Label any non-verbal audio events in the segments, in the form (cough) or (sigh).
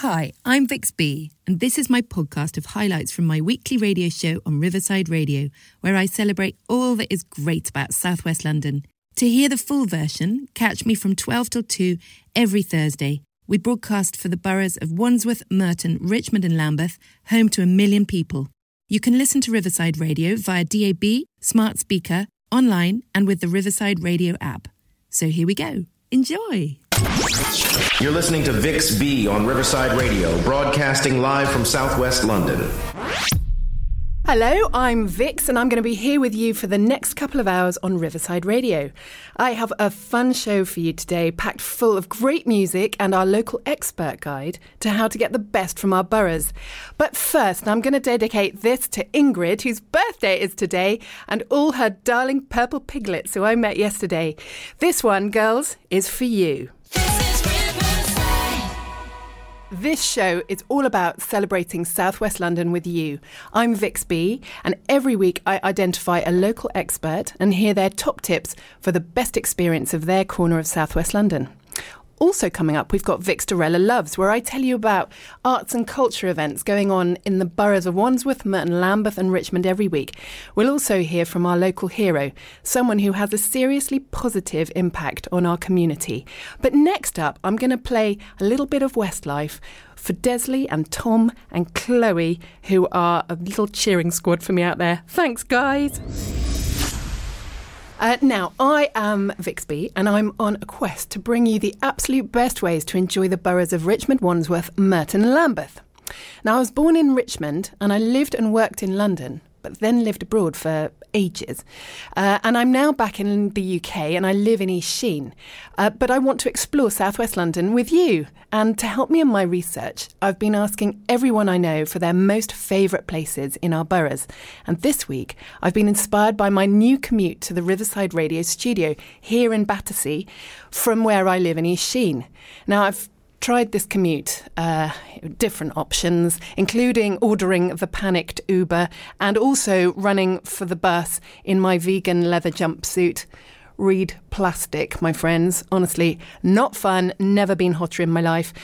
Hi, I'm Vix B, and this is my podcast of highlights from my weekly radio show on Riverside Radio, where I celebrate all that is great about Southwest London. To hear the full version, catch me from 12 till 2 every Thursday. We broadcast for the boroughs of Wandsworth, Merton, Richmond, and Lambeth, home to a million people. You can listen to Riverside Radio via DAB, smart speaker, online, and with the Riverside Radio app. So here we go. Enjoy! You're listening to Vix B on Riverside Radio, broadcasting live from Southwest London. Hello, I'm Vix, and I'm going to be here with you for the next couple of hours on Riverside Radio. I have a fun show for you today, packed full of great music and our local expert guide to how to get the best from our boroughs. But first, I'm going to dedicate this to Ingrid, whose birthday is today, and all her darling purple piglets who I met yesterday. This one, girls, is for you. This show is all about celebrating Southwest London with you. I'm Vix B, and every week I identify a local expert and hear their top tips for the best experience of their corner of Southwest London. Also, coming up, we've got Vixstarella Loves, where I tell you about arts and culture events going on in the boroughs of Wandsworth, Merton, Lambeth, and Richmond every week. We'll also hear from our local hero, someone who has a seriously positive impact on our community. But next up, I'm going to play a little bit of Westlife for Desley and Tom and Chloe, who are a little cheering squad for me out there. Thanks, guys. Uh, now, I am Vix B, and I'm on a quest to bring you the absolute best ways to enjoy the boroughs of Richmond, Wandsworth, Merton, and Lambeth. Now, I was born in Richmond, and I lived and worked in London, but then lived abroad for ages. Uh, and I'm now back in the UK and I live in East Sheen. Uh, but I want to explore Southwest London with you. And to help me in my research, I've been asking everyone I know for their most favourite places in our boroughs. And this week, I've been inspired by my new commute to the Riverside Radio studio here in Battersea from where I live in East Sheen. Now, I've tried this commute, uh, different options, including ordering the panicked Uber and also running for the bus in my vegan leather jumpsuit. Read plastic, my friends. Honestly, not fun, never been hotter in my life.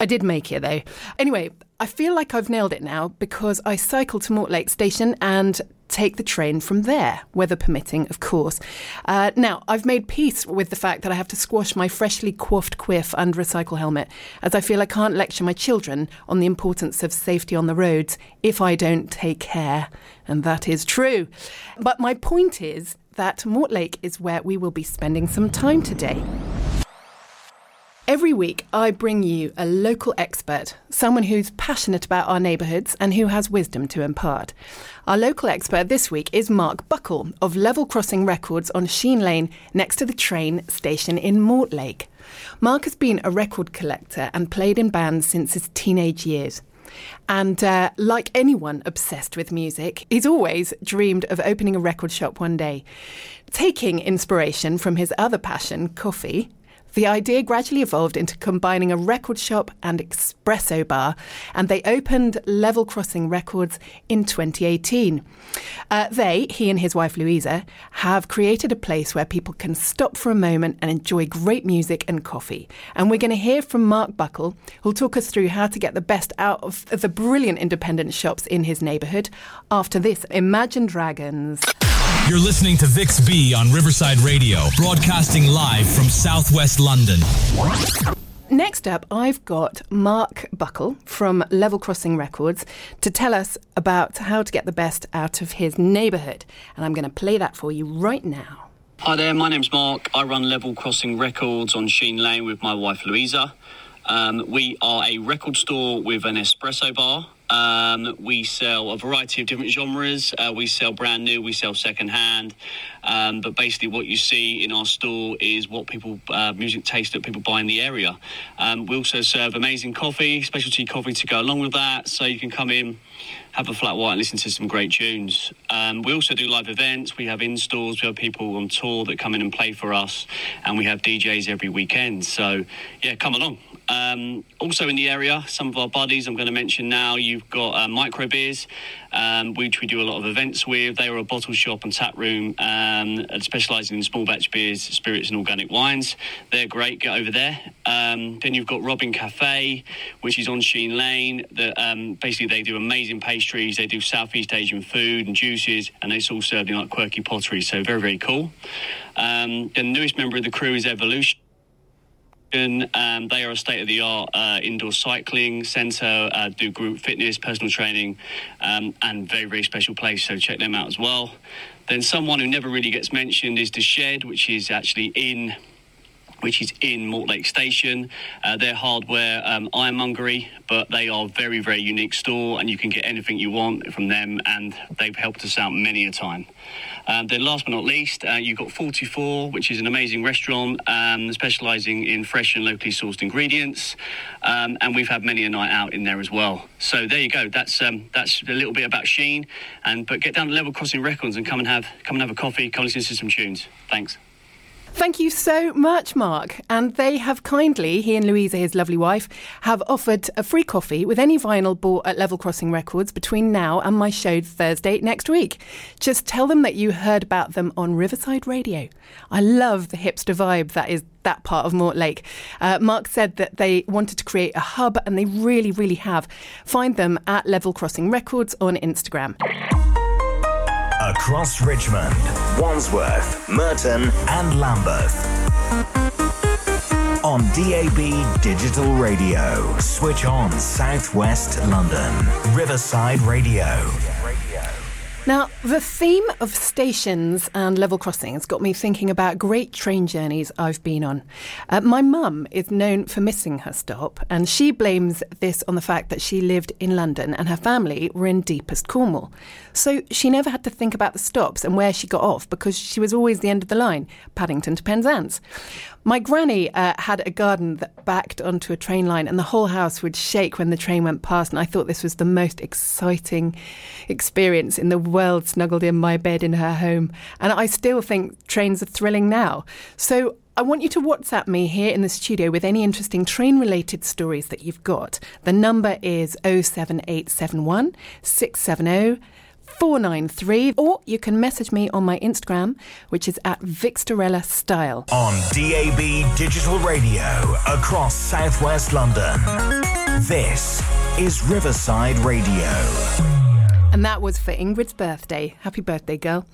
I did make it though. Anyway, I feel like I've nailed it now because I cycle to Mortlake Station and take the train from there, weather permitting, of course. Uh, now, I've made peace with the fact that I have to squash my freshly coiffed quiff under a cycle helmet, as I feel I can't lecture my children on the importance of safety on the roads if I don't take care. And that is true. But my point is that Mortlake is where we will be spending some time today. Every week, I bring you a local expert, someone who's passionate about our neighbourhoods and who has wisdom to impart. Our local expert this week is Mark Buckle of Level Crossing Records on Sheen Lane next to the train station in Mortlake. Mark has been a record collector and played in bands since his teenage years. And uh, like anyone obsessed with music, he's always dreamed of opening a record shop one day. Taking inspiration from his other passion, coffee, the idea gradually evolved into combining a record shop and espresso bar, and they opened Level Crossing Records in 2018. Uh, they, he and his wife Louisa, have created a place where people can stop for a moment and enjoy great music and coffee. And we're going to hear from Mark Buckle, who'll talk us through how to get the best out of the brilliant independent shops in his neighbourhood. After this, Imagine Dragons. You're listening to Vix B on Riverside Radio, broadcasting live from Southwest London. Next up, I've got Mark Buckle from Level Crossing Records to tell us about how to get the best out of his neighbourhood. And I'm going to play that for you right now. Hi there, my name's Mark. I run Level Crossing Records on Sheen Lane with my wife Louisa. Um, we are a record store with an espresso bar. Um, we sell a variety of different genres. Uh, we sell brand new, we sell second hand. Um, but basically, what you see in our store is what people, uh, music taste that people buy in the area. Um, we also serve amazing coffee, specialty coffee to go along with that. So you can come in, have a flat white, and listen to some great tunes. Um, we also do live events. We have in stores. We have people on tour that come in and play for us, and we have DJs every weekend. So yeah, come along. Um, also in the area, some of our buddies I'm going to mention now. You've got uh, Micro Beers, um, which we do a lot of events with. They are a bottle shop and tap room um, specialising in small batch beers, spirits, and organic wines. They're great. Get over there. Um, then you've got Robin Cafe, which is on Sheen Lane. Um, basically they do amazing pastries. They do Southeast Asian food and juices, and it's all served in like quirky pottery. So very very cool. Um, the newest member of the crew is Evolution. Um, they are a state of the art uh, indoor cycling centre, uh, do group fitness, personal training, um, and very, very special place. So check them out as well. Then someone who never really gets mentioned is The Shed, which is actually in which is in Mortlake Station. Uh, they're hardware um, ironmongery, but they are very, very unique store, and you can get anything you want from them, and they've helped us out many a time. Um, then, last but not least, uh, you've got 44, which is an amazing restaurant um, specialising in fresh and locally sourced ingredients, um, and we've had many a night out in there as well. So there you go. That's um, that's a little bit about Sheen, and but get down to Level Crossing Records and come and have come and have a coffee, come listen to some tunes. Thanks. Thank you so much, Mark. And they have kindly, he and Louisa, his lovely wife, have offered a free coffee with any vinyl bought at Level Crossing Records between now and my show Thursday next week. Just tell them that you heard about them on Riverside Radio. I love the hipster vibe that is that part of Mortlake. Uh, Mark said that they wanted to create a hub, and they really, really have. Find them at Level Crossing Records on Instagram across Richmond, Wandsworth, Merton, and Lambeth. On DAB Digital Radio, switch on Southwest London, Riverside Radio. Now, the theme of stations and level crossings got me thinking about great train journeys I've been on. Uh, my mum is known for missing her stop, and she blames this on the fact that she lived in London and her family were in deepest Cornwall. So she never had to think about the stops and where she got off because she was always the end of the line, Paddington to Penzance. My granny uh, had a garden that backed onto a train line, and the whole house would shake when the train went past. And I thought this was the most exciting experience in the world, snuggled in my bed in her home. And I still think trains are thrilling now. So I want you to WhatsApp me here in the studio with any interesting train related stories that you've got. The number is 07871 670 493, or you can message me on my Instagram, which is at Vixstarella Style. On DAB Digital Radio across southwest London. This is Riverside Radio. And that was for Ingrid's birthday. Happy birthday, girl.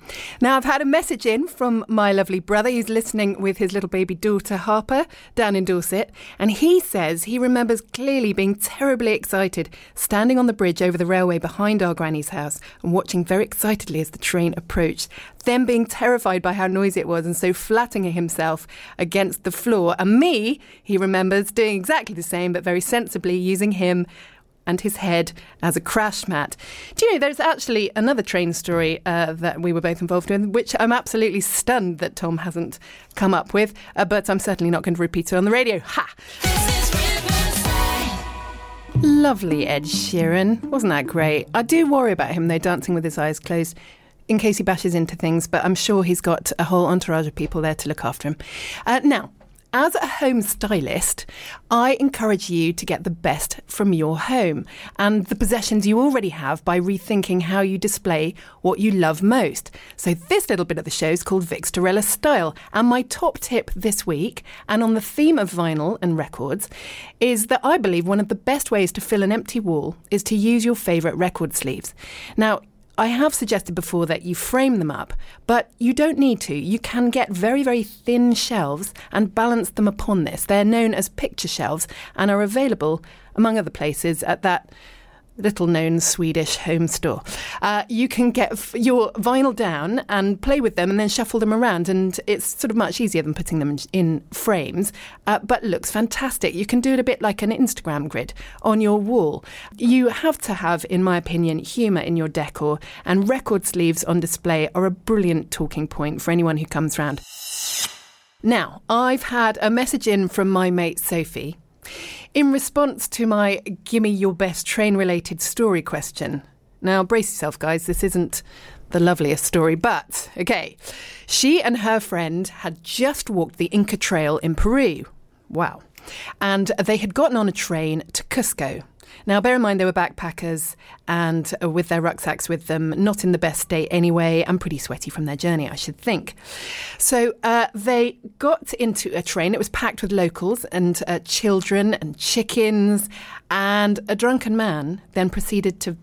Now, I've had a message in from my lovely brother. He's listening with his little baby daughter, Harper, down in Dorset. And he says he remembers clearly being terribly excited, standing on the bridge over the railway behind our granny's house and watching very excitedly as the train approached. Then being terrified by how noisy it was and so flattening himself against the floor. And me, he remembers doing exactly the same, but very sensibly using him and his head as a crash mat. Do you know, there's actually another train story uh, that we were both involved in, which I'm absolutely stunned that Tom hasn't come up with, uh, but I'm certainly not going to repeat it on the radio. Ha! Lovely Ed Sheeran. Wasn't that great? I do worry about him, though, dancing with his eyes closed in case he bashes into things, but I'm sure he's got a whole entourage of people there to look after him. Uh, now, as a home stylist, I encourage you to get the best from your home and the possessions you already have by rethinking how you display what you love most. So, this little bit of the show is called Vixstarella Style. And my top tip this week, and on the theme of vinyl and records, is that I believe one of the best ways to fill an empty wall is to use your favourite record sleeves. Now, I have suggested before that you frame them up, but you don't need to. You can get very, very thin shelves and balance them upon this. They're known as picture shelves and are available, among other places, at that little known Swedish home store. Uh, you can get f- your vinyl down and play with them and then shuffle them around, and it's sort of much easier than putting them in, in frames, uh, but looks fantastic. You can do it a bit like an Instagram grid on your wall. You have to have, in my opinion, humour in your decor, and record sleeves on display are a brilliant talking point for anyone who comes round. Now, I've had a message in from my mate Sophie in response to my gimme your best train related story question. Now, brace yourself, guys, this isn't the loveliest story, but okay. She and her friend had just walked the Inca Trail in Peru. Wow. and they had gotten on a train to Cusco. Now, bear in mind they were backpackers and uh, with their rucksacks with them, not in the best state anyway, and pretty sweaty from their journey, I should think. So uh, they got into a train. It was packed with locals and uh, children and chickens, and a drunken man then proceeded to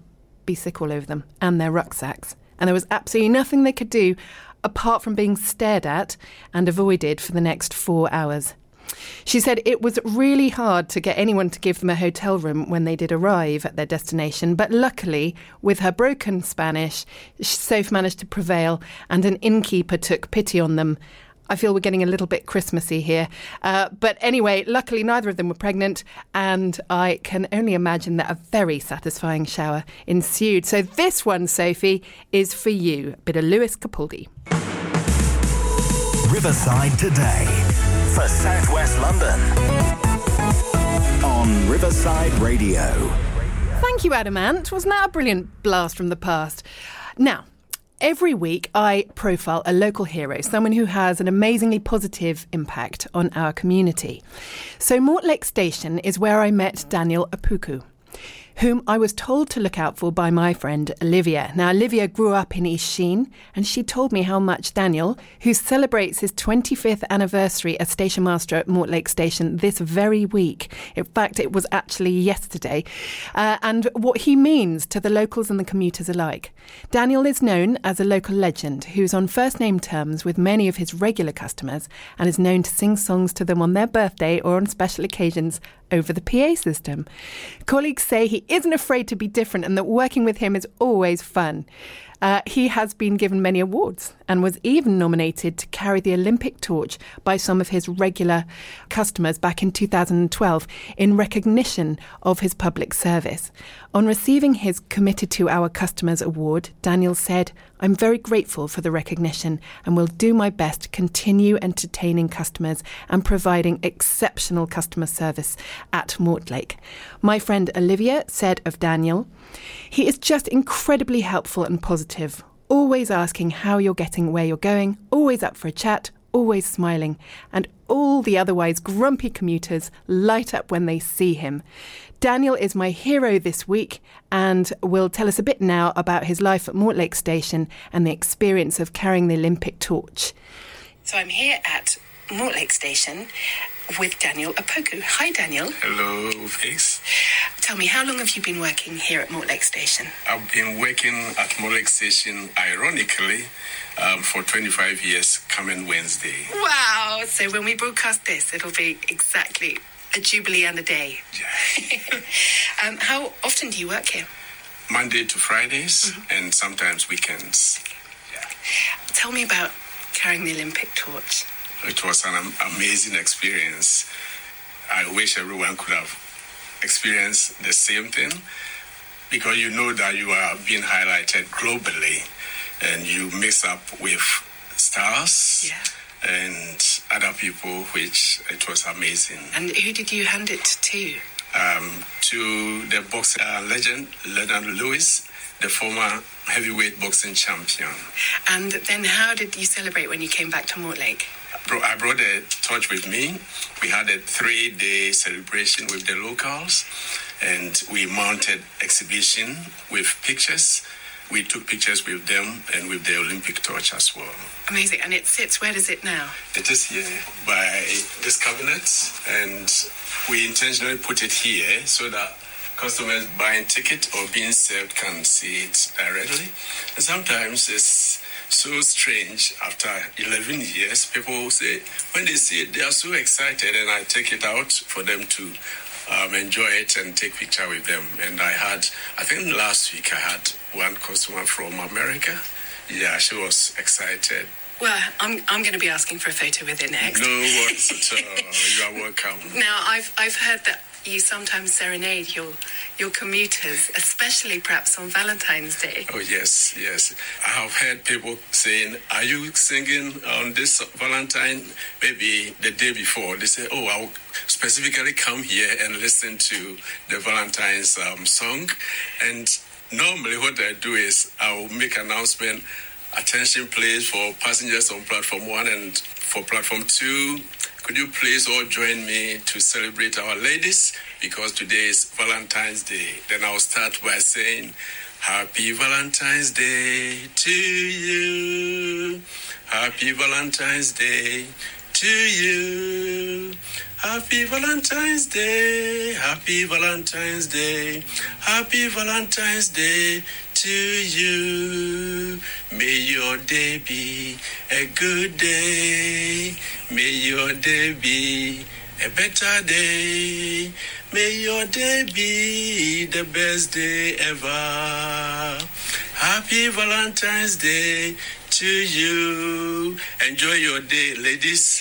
be sick all over them and their rucksacks. And there was absolutely nothing they could do apart from being stared at and avoided for the next four hours. She said it was really hard to get anyone to give them a hotel room when they did arrive at their destination, but luckily, with her broken Spanish, Soph managed to prevail and an innkeeper took pity on them. I feel we're getting a little bit Christmassy here. Uh, but anyway, luckily neither of them were pregnant, and I can only imagine that a very satisfying shower ensued. So this one, Sophie, is for you. A bit of Lewis Capaldi. Riverside Today for Southwest London on Riverside Radio. Thank you, Adam Ant. Wasn't that a brilliant blast from the past? Now, Every week, I profile a local hero, someone who has an amazingly positive impact on our community. So, Mortlake Station is where I met Daniel Opoku whom I was told to look out for by my friend Olivia. Now, Olivia grew up in East Sheen, and she told me how much Daniel, who celebrates his 25th anniversary as station master at Mortlake Station this very week, in fact, it was actually yesterday, uh, and what he means to the locals and the commuters alike. Daniel is known as a local legend who's on first name terms with many of his regular customers and is known to sing songs to them on their birthday or on special occasions over the PA system. Colleagues say he isn't afraid to be different and that working with him is always fun. Uh, he has been given many awards and was even nominated to carry the Olympic torch by some of his regular customers back in 2012 in recognition of his public service. On receiving his Committed to Our Customers award, Daniel said, I'm very grateful for the recognition and will do my best to continue entertaining customers and providing exceptional customer service at Mortlake. My friend Olivia said of Daniel, he is just incredibly helpful and positive, always asking how you're getting where you're going, always up for a chat, always smiling, and all the otherwise grumpy commuters light up when they see him. Daniel is my hero this week and will tell us a bit now about his life at Mortlake Station and the experience of carrying the Olympic torch. So I'm here at Mortlake Station with Daniel Opoku. Hi, Daniel. Hello, Vix. Tell me, how long have you been working here at Mortlake Station? I've been working at Mortlake Station, ironically, um, for 25 years coming Wednesday. Wow! So when we broadcast this, it'll be exactly a jubilee and a day. Yeah. (laughs) um, how often do you work here? Monday to Fridays mm-hmm. and sometimes weekends. Yeah. Tell me about carrying the Olympic torch. It was an amazing experience. I wish everyone could have experienced the same thing because you know that you are being highlighted globally and you mix up with stars yeah. and other people, which it was amazing. And who did you hand it to? Um, to the boxing uh, legend, Lennox Lewis, the former heavyweight boxing champion. And then how did you celebrate when you came back to Mortlake? I brought a torch with me. We had a three day celebration with the locals and we mounted exhibition with pictures. We took pictures with them and with the Olympic torch as well. Amazing. And it sits, where does it now? It is here by this cabinet and we intentionally put it here so that customers buying ticket or being served can see it directly. And sometimes it's so strange after 11 years. People say, when they see it, they are so excited, and I take it out for them to um, enjoy it and take picture with them. And I had, I think last week I had one customer from America. Yeah, she was excited. Well, I'm, I'm going to be asking for a photo with it next. No worries at all. (laughs) You are welcome. Now, I've, I've heard that you sometimes serenade your your commuters, especially perhaps on Valentine's Day. Oh yes, yes. I have heard people saying, "Are you singing on this Valentine?" Maybe the day before. They say, "Oh, I'll specifically come here and listen to the Valentine's um, song." And normally, what I do is I will make announcement. Attention, please, for passengers on platform one and for platform two could you please all join me to celebrate our ladies because today is Valentine's Day. Then I'll start by saying, Happy Valentine's Day to you. Happy Valentine's Day to you. Happy Valentine's Day. Happy Valentine's Day. Happy Valentine's Day to you. May your day be a good day. May your day be a better day. May your day be the best day ever. Happy Valentine's Day to you. Enjoy your day, ladies.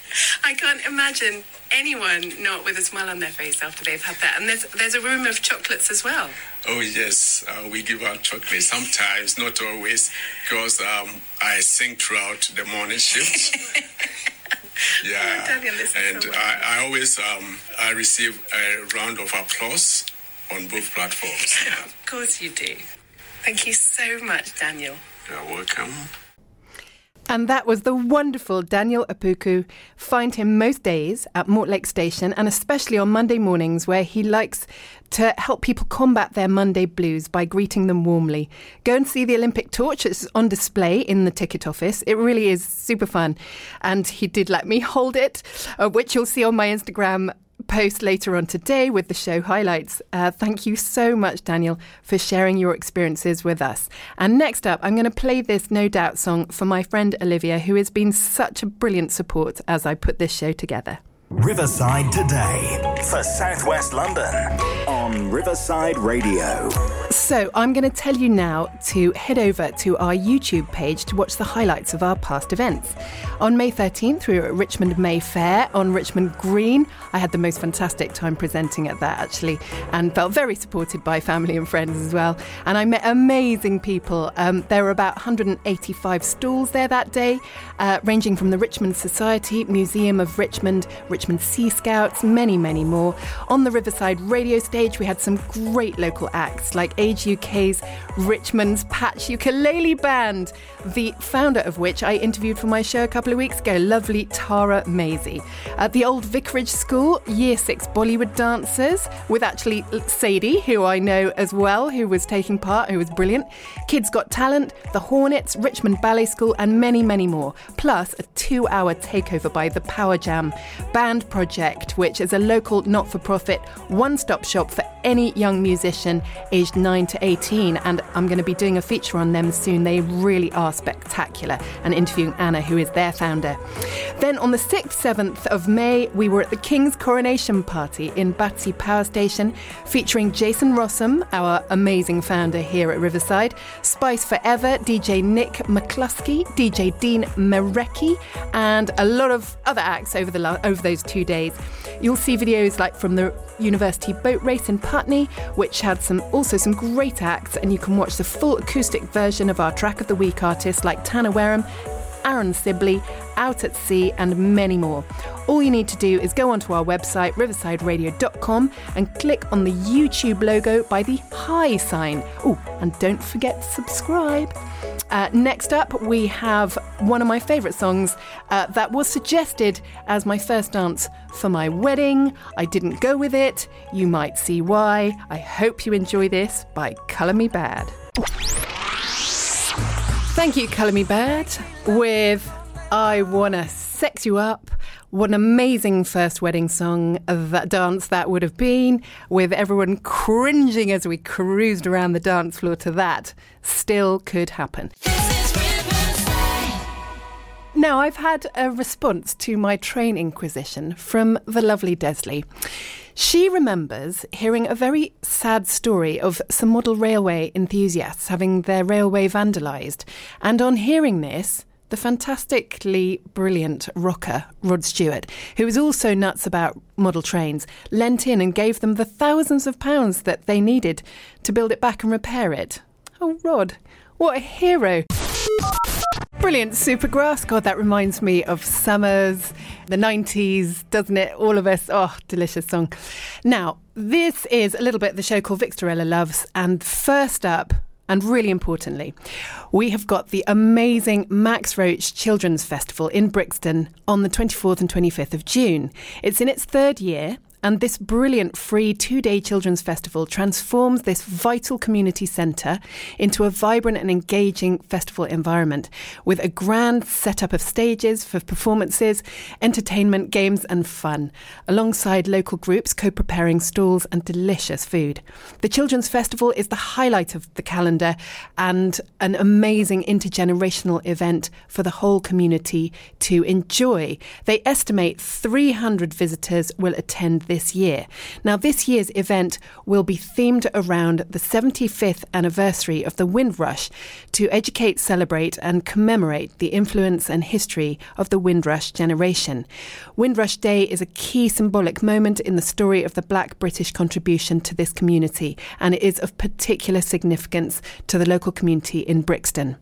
(laughs) I can't imagine anyone not with a smile on their face after they've had that. And there's there's a room of chocolates as well. Oh yes, uh, we give out chocolate sometimes, not always, because um, I sing throughout the morning shift. (laughs) yeah, Oh, Daniel, this is and so I, I always um, I receive a round of applause on both platforms. Yeah, (laughs) Of course you do. Thank you so much, Daniel. you're welcome. And that was the wonderful Daniel Opoku. Find him most days at Mortlake Station and especially on Monday mornings where he likes to help people combat their Monday blues by greeting them warmly. Go and see the Olympic torch. It's on display in the ticket office. It really is super fun. And he did let me hold it, uh, which you'll see on my Instagram post later on today with the show highlights. Uh, thank you so much, Daniel, for sharing your experiences with us. And next up, I'm going to play this No Doubt song for my friend Olivia, who has been such a brilliant support as I put this show together. Riverside Today for Southwest London on Riverside Radio. So, I'm going to tell you now to head over to our YouTube page to watch the highlights of our past events. On May 13th, we were at Richmond May Fair on Richmond Green. I had the most fantastic time presenting at that, actually, and felt very supported by family and friends as well. And I met amazing people. Um, there were about 185 stalls there that day, uh, ranging from the Richmond Society, Museum of Richmond, Richmond Sea Scouts, many, many more. On the Riverside radio stage, we had some great local acts like Age UK's Richmond's Patch Ukulele Band, the founder of which I interviewed for my show a couple of weeks ago, lovely Tara Maisie. At the Old Vicarage School, Year 6 Bollywood dancers, with actually Sadie, who I know as well, who was taking part, who was brilliant. Kids Got Talent, The Hornets, Richmond Ballet School, and many, many more. Plus, a two hour takeover by the Power Jam Band Project, which is a local not for profit one stop shop for any young musician aged 9 to 18. And I'm going to be doing a feature on them soon. They really are spectacular, and interviewing Anna, who is their founder. Then on the 6th, 7th of May, we were at the King's Coronation Party in Battersea Power Station, featuring Jason Rosam, our amazing founder here at Riverside, Spice Forever, DJ Nick McCluskey, DJ Dean Merecki, and a lot of other acts over the over those two days. You'll see videos like from the University Boat Race in Putney, which had some also some great acts, and you can watch the full acoustic version of our track of the week artists like Tanner Wareham, Aaron Sibley, Out at Sea, and many more. All you need to do is go onto our website, riversideradio.com, and click on the YouTube logo by the hi sign. Oh, and don't forget to subscribe. Uh, next up, we have one of my favourite songs uh, that was suggested as my first dance for my wedding. I didn't go with it. You might see why. I hope you enjoy this by Color Me Badd. Thank you, Color Me Badd, with I Wanna Sex You Up. What an amazing first wedding song, that dance that would have been, with everyone cringing as we cruised around the dance floor to that. Still could happen. Now, I've had a response to my train inquisition from the lovely Desley. She remembers hearing a very sad story of some model railway enthusiasts having their railway vandalised. And on hearing this, the fantastically brilliant rocker Rod Stewart, who is also nuts about model trains, lent in and gave them the thousands of pounds that they needed to build it back and repair it. Oh, Rod, what a hero! Brilliant Supergrass. God, that reminds me of summers, the 90s, doesn't it? All of us. Oh, delicious song. Now, this is a little bit the show called Vixstarella Loves. And first up, And really importantly, we have got the amazing Max Roach Children's Festival in Brixton on the 24th and 25th of June. It's in its third year and this brilliant free two day children's festival transforms this vital community centre into a vibrant and engaging festival environment with a grand setup of stages for performances, entertainment, games, and fun, alongside local groups co preparing stalls and delicious food. The Children's Festival is the highlight of the calendar and an amazing intergenerational event for the whole community to enjoy. They estimate 300 visitors will attend this this year. Now, this year's event will be themed around the 75th anniversary of the Windrush to educate, celebrate, and commemorate the influence and history of the Windrush generation. Windrush Day is a key symbolic moment in the story of the Black British contribution to this community, and it is of particular significance to the local community in Brixton.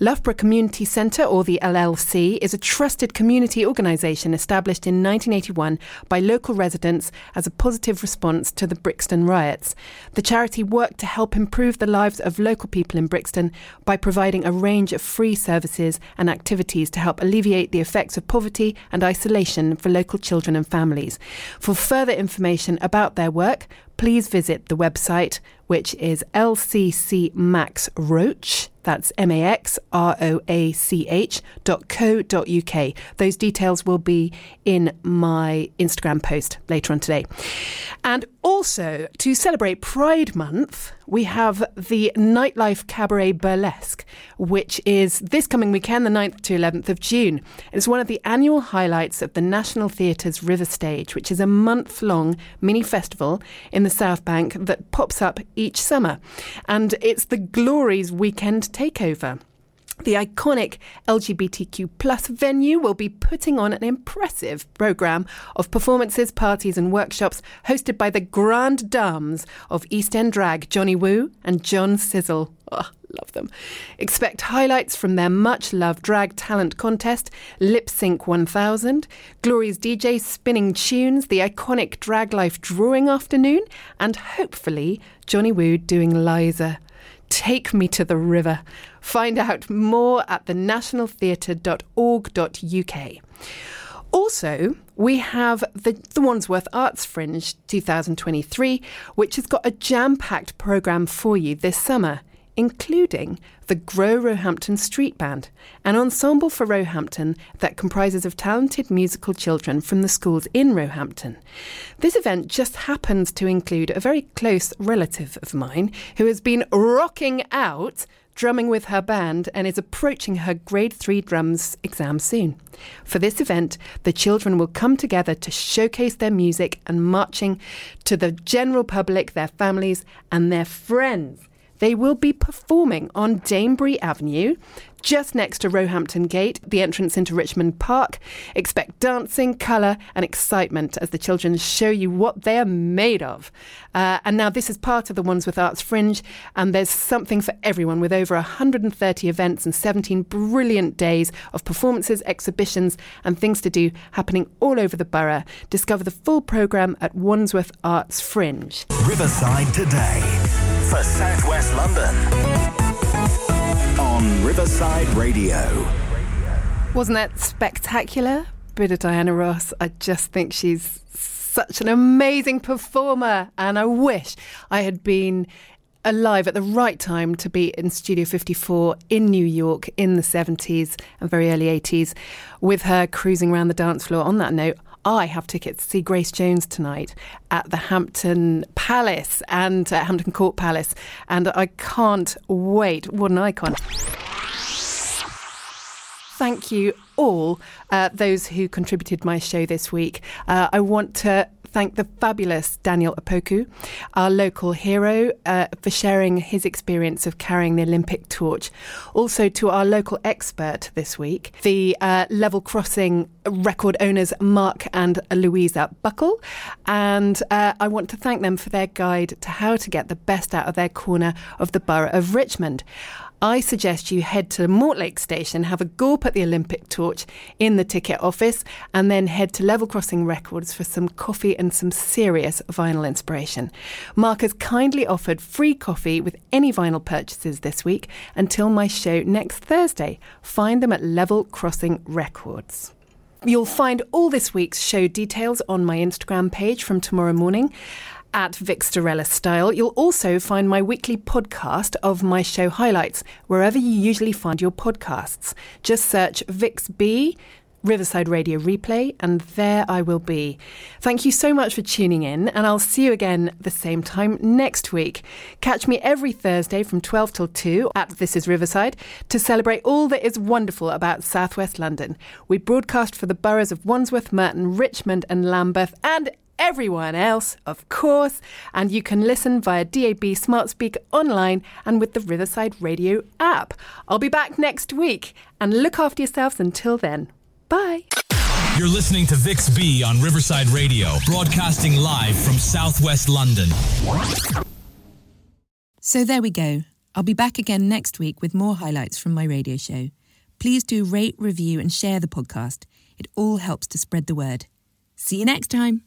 Loughborough Community Centre, or the LCC, is a trusted community organisation established in 1981 by local residents as a positive response to the Brixton riots. The charity worked to help improve the lives of local people in Brixton by providing a range of free services and activities to help alleviate the effects of poverty and isolation for local children and families. For further information about their work, please visit the website, which is LCC Max Roach that's M A X R O A C H dot co dot UK. Those details will be in my Instagram post later on today. And also, to celebrate Pride Month, we have the Nightlife Cabaret Burlesque, which is this coming weekend, the 9th to 11th of June. It's one of the annual highlights of the National Theatre's River Stage, which is a month long mini festival in the South Bank that pops up each summer. And it's the Glory's weekend takeover. The iconic LGBTQ plus venue will be putting on an impressive programme of performances, parties, and workshops hosted by the grand dames of East End drag, Jonny Woo and John Sizzle. Oh, love them. Expect highlights from their much loved drag talent contest, Lip Sync 1000, Glory's DJ spinning tunes, the iconic Drag Life drawing afternoon, and hopefully Jonny Woo doing Liza. Take Me to the River. Find out more at thenationaltheatre.org.uk. Also, we have the, the Wandsworth Arts Fringe 2023, which has got a jam packed programme for you this summer including the Grow Roehampton Street Band, an ensemble for Roehampton that comprises of talented musical children from the schools in Roehampton. This event just happens to include a very close relative of mine who has been rocking out drumming with her band and is approaching her grade 3 drums exam soon. For this event, the children will come together to showcase their music and marching to the general public, their families, and their friends. They will be performing on Danebury Avenue, just next to Roehampton Gate, the entrance into Richmond Park. Expect dancing, colour, and excitement as the children show you what they're made of. Uh, and now, this is part of the Wandsworth Arts Fringe, and there's something for everyone with over 130 events and 17 brilliant days of performances, exhibitions, and things to do happening all over the borough. Discover the full programme at Wandsworth Arts Fringe. Riverside today for Southwest London on Riverside Radio. Wasn't that spectacular? Bit of Diana Ross. I just think she's such an amazing performer, and I wish I had been alive at the right time to be in Studio 54 in New York in the 70s and very early 80s with her cruising around the dance floor. On that note, I have tickets to see Grace Jones tonight at the Hampton Palace and uh, Hampton Court Palace, and I can't wait. What an icon! Thank you all, uh, those who contributed my show this week. Uh, I want to thank the fabulous Daniel Opoku, our local hero, uh, for sharing his experience of carrying the Olympic torch. Also to our local expert this week, the uh, level crossing record owners Mark and Louisa Buckle. And uh, I want to thank them for their guide to how to get the best out of their corner of the borough of Richmond. I suggest you head to Mortlake Station, have a gulp at the Olympic torch in the ticket office, and then head to Level Crossing Records for some coffee and some serious vinyl inspiration. Mark has kindly offered free coffee with any vinyl purchases this week until my show next Thursday. Find them at Level Crossing Records. You'll find all this week's show details on my Instagram page from tomorrow morning at Vixstarella Style. You'll also find my weekly podcast of my show highlights wherever you usually find your podcasts. Just search VixB. Riverside Radio Replay, and there I will be. Thank you so much for tuning in, and I'll see you again the same time next week. Catch me every Thursday from 12 till 2 at This Is Riverside to celebrate all that is wonderful about Southwest London. We broadcast for the boroughs of Wandsworth, Merton, Richmond, and Lambeth, and everyone else, of course. And you can listen via DAB Smart Speaker online and with the Riverside Radio app. I'll be back next week, and look after yourselves until then. Bye. You're listening to Vix B on Riverside Radio, broadcasting live from southwest London. So there we go. I'll be back again next week with more highlights from my radio show. Please do rate, review, and share the podcast. It all helps to spread the word. See you next time.